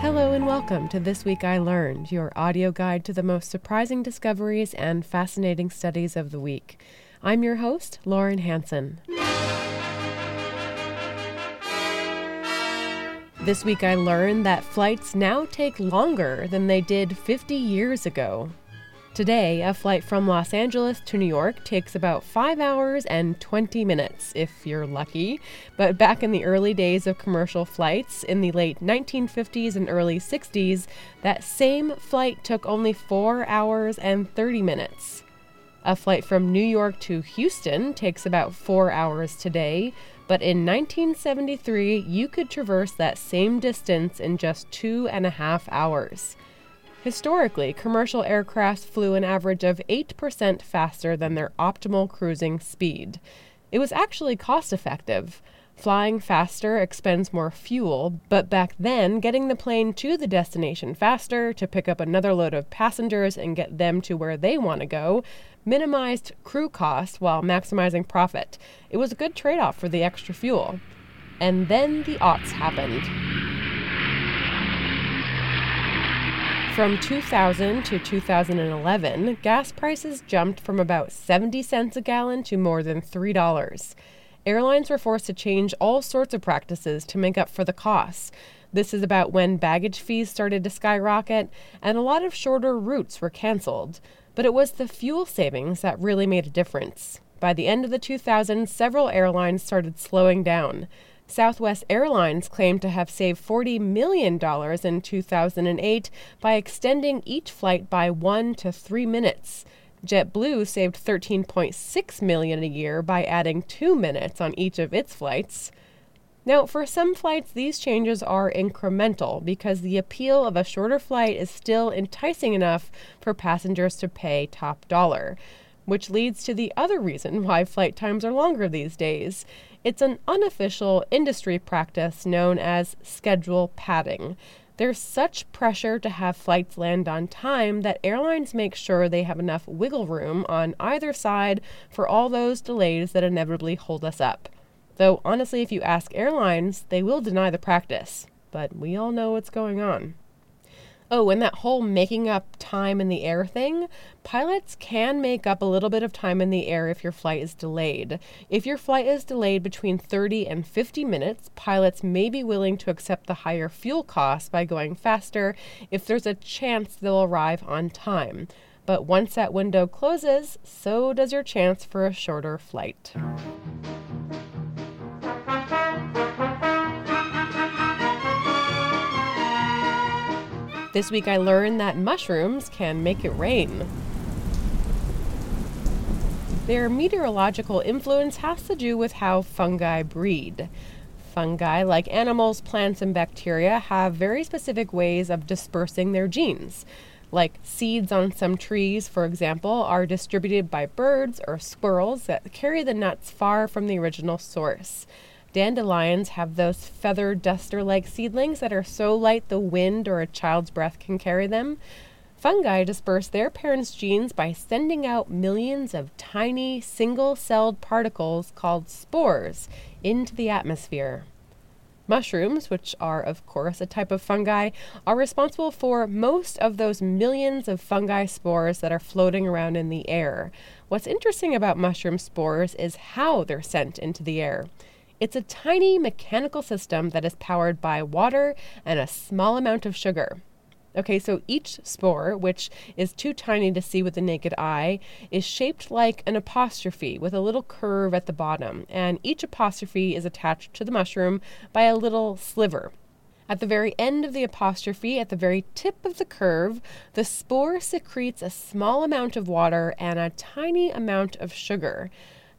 Hello and welcome to This Week I Learned, your audio guide to the most surprising discoveries and fascinating studies of the week. I'm your host, Lauren Hansen. This week I learned that flights now take longer than they did 50 years ago. Today, a flight from Los Angeles to New York takes about 5 hours and 20 minutes, if you're lucky. But back in the early days of commercial flights, in the late 1950s and early 60s, that same flight took only 4 hours and 30 minutes. A flight from New York to Houston takes about 4 hours today, but in 1973, you could traverse that same distance in just two and a half hours. Historically, commercial aircraft flew an average of 8% faster than their optimal cruising speed. It was actually cost effective. Flying faster expends more fuel, but back then, getting the plane to the destination faster to pick up another load of passengers and get them to where they want to go minimized crew costs while maximizing profit. It was a good trade off for the extra fuel. And then the aughts happened. From 2000 to 2011, gas prices jumped from about 70 cents a gallon to more than $3. Airlines were forced to change all sorts of practices to make up for the costs. This is about when baggage fees started to skyrocket and a lot of shorter routes were canceled. But it was the fuel savings that really made a difference. By the end of the 2000s, several airlines started slowing down. Southwest Airlines claimed to have saved $40 million in 2008 by extending each flight by one to three minutes. JetBlue saved 13.6 million a year by adding 2 minutes on each of its flights. Now, for some flights, these changes are incremental because the appeal of a shorter flight is still enticing enough for passengers to pay top dollar, which leads to the other reason why flight times are longer these days. It's an unofficial industry practice known as schedule padding. There's such pressure to have flights land on time that airlines make sure they have enough wiggle room on either side for all those delays that inevitably hold us up. Though, honestly, if you ask airlines, they will deny the practice. But we all know what's going on. Oh, and that whole making up time in the air thing, pilots can make up a little bit of time in the air if your flight is delayed. If your flight is delayed between 30 and 50 minutes, pilots may be willing to accept the higher fuel costs by going faster if there's a chance they'll arrive on time. But once that window closes, so does your chance for a shorter flight. This week I learned that mushrooms can make it rain. Their meteorological influence has to do with how fungi breed. Fungi, like animals, plants, and bacteria, have very specific ways of dispersing their genes. Like seeds on some trees, for example, are distributed by birds or squirrels that carry the nuts far from the original source. Dandelions have those feather duster like seedlings that are so light the wind or a child's breath can carry them. Fungi disperse their parents' genes by sending out millions of tiny single celled particles called spores into the atmosphere. Mushrooms, which are, of course, a type of fungi, are responsible for most of those millions of fungi spores that are floating around in the air. What's interesting about mushroom spores is how they're sent into the air. It's a tiny mechanical system that is powered by water and a small amount of sugar. Okay, so each spore, which is too tiny to see with the naked eye, is shaped like an apostrophe with a little curve at the bottom, and each apostrophe is attached to the mushroom by a little sliver. At the very end of the apostrophe, at the very tip of the curve, the spore secretes a small amount of water and a tiny amount of sugar.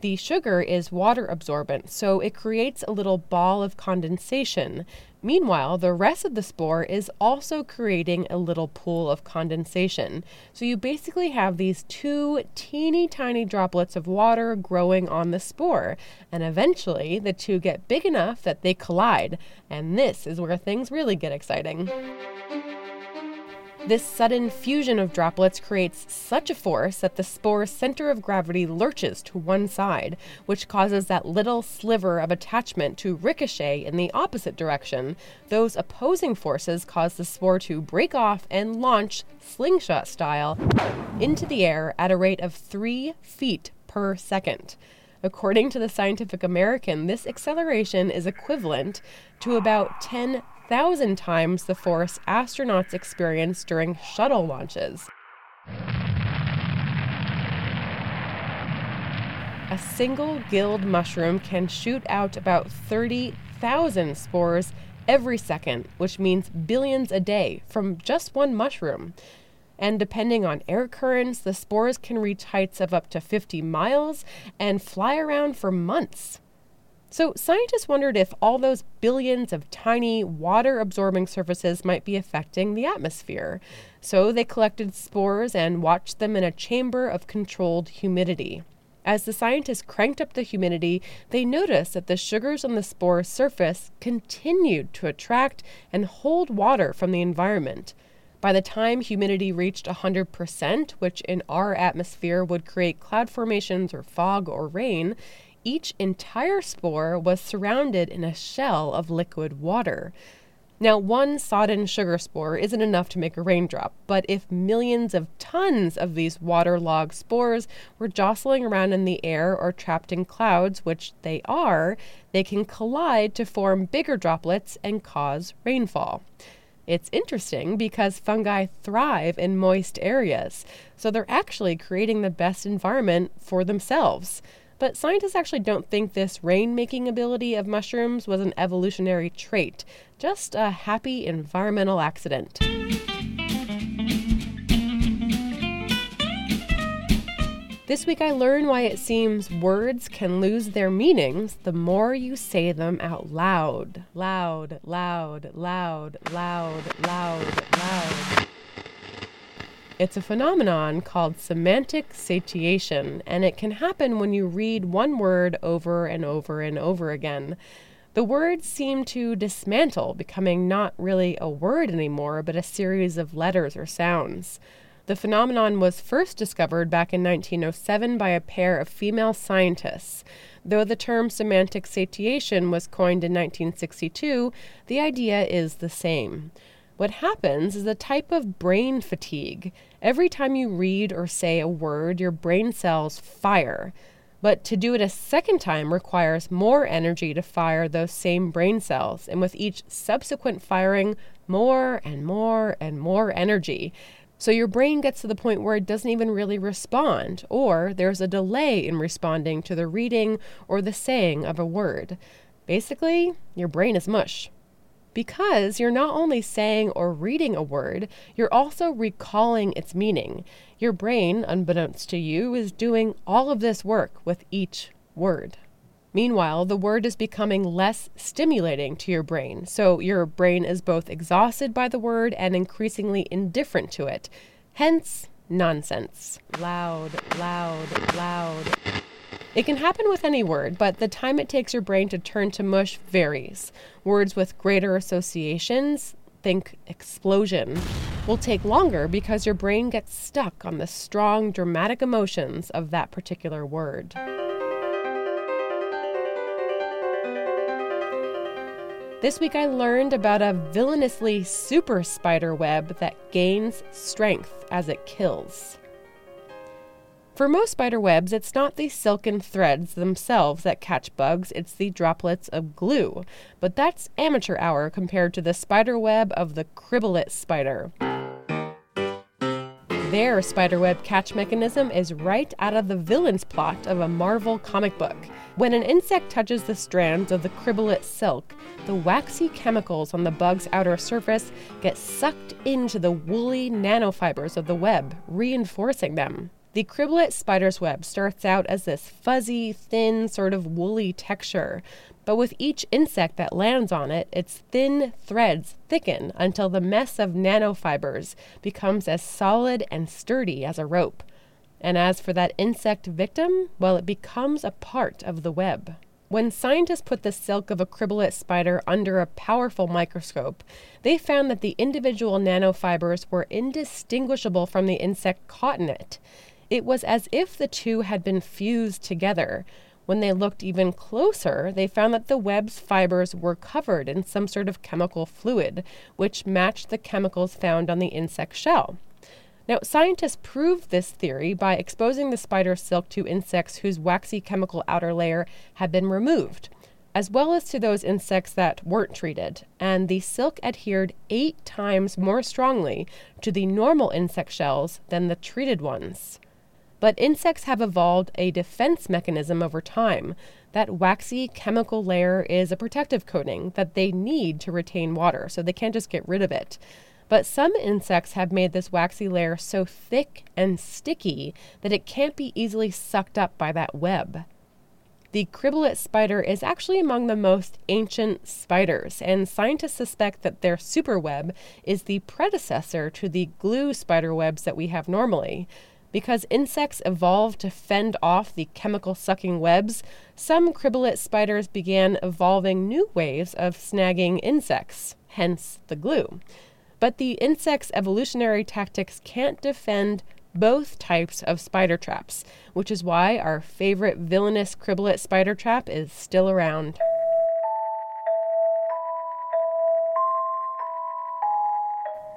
The sugar is water absorbent, so it creates a little ball of condensation. Meanwhile, the rest of the spore is also creating a little pool of condensation. So you basically have these two teeny tiny droplets of water growing on the spore. And eventually, the two get big enough that they collide. And this is where things really get exciting. This sudden fusion of droplets creates such a force that the spore's center of gravity lurches to one side, which causes that little sliver of attachment to ricochet in the opposite direction. Those opposing forces cause the spore to break off and launch, slingshot style, into the air at a rate of three feet per second. According to the Scientific American, this acceleration is equivalent to about 10 thousand times the force astronauts experience during shuttle launches. A single gilled mushroom can shoot out about 30,000 spores every second, which means billions a day from just one mushroom. And depending on air currents, the spores can reach heights of up to 50 miles and fly around for months. So, scientists wondered if all those billions of tiny water absorbing surfaces might be affecting the atmosphere. So, they collected spores and watched them in a chamber of controlled humidity. As the scientists cranked up the humidity, they noticed that the sugars on the spore surface continued to attract and hold water from the environment. By the time humidity reached 100%, which in our atmosphere would create cloud formations or fog or rain, each entire spore was surrounded in a shell of liquid water. Now, one sodden sugar spore isn't enough to make a raindrop, but if millions of tons of these waterlogged spores were jostling around in the air or trapped in clouds, which they are, they can collide to form bigger droplets and cause rainfall. It's interesting because fungi thrive in moist areas, so they're actually creating the best environment for themselves. But scientists actually don't think this rain making ability of mushrooms was an evolutionary trait, just a happy environmental accident. This week I learned why it seems words can lose their meanings the more you say them out loud. Loud, loud, loud, loud, loud, loud. It's a phenomenon called semantic satiation, and it can happen when you read one word over and over and over again. The words seem to dismantle, becoming not really a word anymore, but a series of letters or sounds. The phenomenon was first discovered back in 1907 by a pair of female scientists. Though the term semantic satiation was coined in 1962, the idea is the same. What happens is a type of brain fatigue. Every time you read or say a word, your brain cells fire. But to do it a second time requires more energy to fire those same brain cells, and with each subsequent firing, more and more and more energy. So your brain gets to the point where it doesn't even really respond, or there's a delay in responding to the reading or the saying of a word. Basically, your brain is mush because you're not only saying or reading a word, you're also recalling its meaning. Your brain, unbeknownst to you, is doing all of this work with each word. Meanwhile, the word is becoming less stimulating to your brain, so your brain is both exhausted by the word and increasingly indifferent to it. Hence, nonsense. Loud, loud, loud. It can happen with any word, but the time it takes your brain to turn to mush varies. Words with greater associations, think explosion, will take longer because your brain gets stuck on the strong, dramatic emotions of that particular word. This week I learned about a villainously super spider web that gains strength as it kills. For most spider webs, it's not the silken threads themselves that catch bugs, it's the droplets of glue. But that's amateur hour compared to the spider web of the cribellate spider. Their spiderweb catch mechanism is right out of the villain's plot of a Marvel comic book. When an insect touches the strands of the cribellate silk, the waxy chemicals on the bug's outer surface get sucked into the woolly nanofibers of the web, reinforcing them. The cribellate spider's web starts out as this fuzzy, thin, sort of woolly texture, but with each insect that lands on it, its thin threads thicken until the mess of nanofibers becomes as solid and sturdy as a rope. And as for that insect victim, well, it becomes a part of the web. When scientists put the silk of a cribellate spider under a powerful microscope, they found that the individual nanofibers were indistinguishable from the insect caught in it. It was as if the two had been fused together. When they looked even closer, they found that the web's fibers were covered in some sort of chemical fluid, which matched the chemicals found on the insect shell. Now, scientists proved this theory by exposing the spider silk to insects whose waxy chemical outer layer had been removed, as well as to those insects that weren't treated. And the silk adhered eight times more strongly to the normal insect shells than the treated ones. But insects have evolved a defense mechanism over time. That waxy chemical layer is a protective coating that they need to retain water, so they can't just get rid of it. But some insects have made this waxy layer so thick and sticky that it can't be easily sucked up by that web. The cribellate spider is actually among the most ancient spiders, and scientists suspect that their superweb is the predecessor to the glue spider webs that we have normally. Because insects evolved to fend off the chemical sucking webs, some cribellate spiders began evolving new ways of snagging insects, hence the glue. But the insect's evolutionary tactics can't defend both types of spider traps, which is why our favorite villainous cribellate spider trap is still around.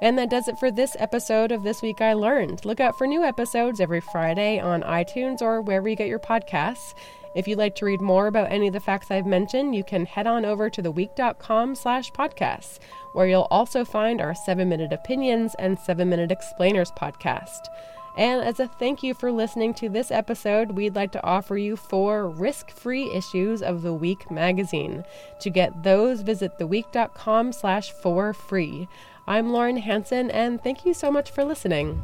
And that does it for this episode of This Week I Learned. Look out for new episodes every Friday on iTunes or wherever you get your podcasts. If you'd like to read more about any of the facts I've mentioned, you can head on over to theweek.com slash podcasts, where you'll also find our 7-Minute Opinions and 7-Minute Explainers podcast. And as a thank you for listening to this episode, we'd like to offer you four risk-free issues of The Week magazine. To get those, visit theweek.com slash for free. I'm Lauren Hansen, and thank you so much for listening.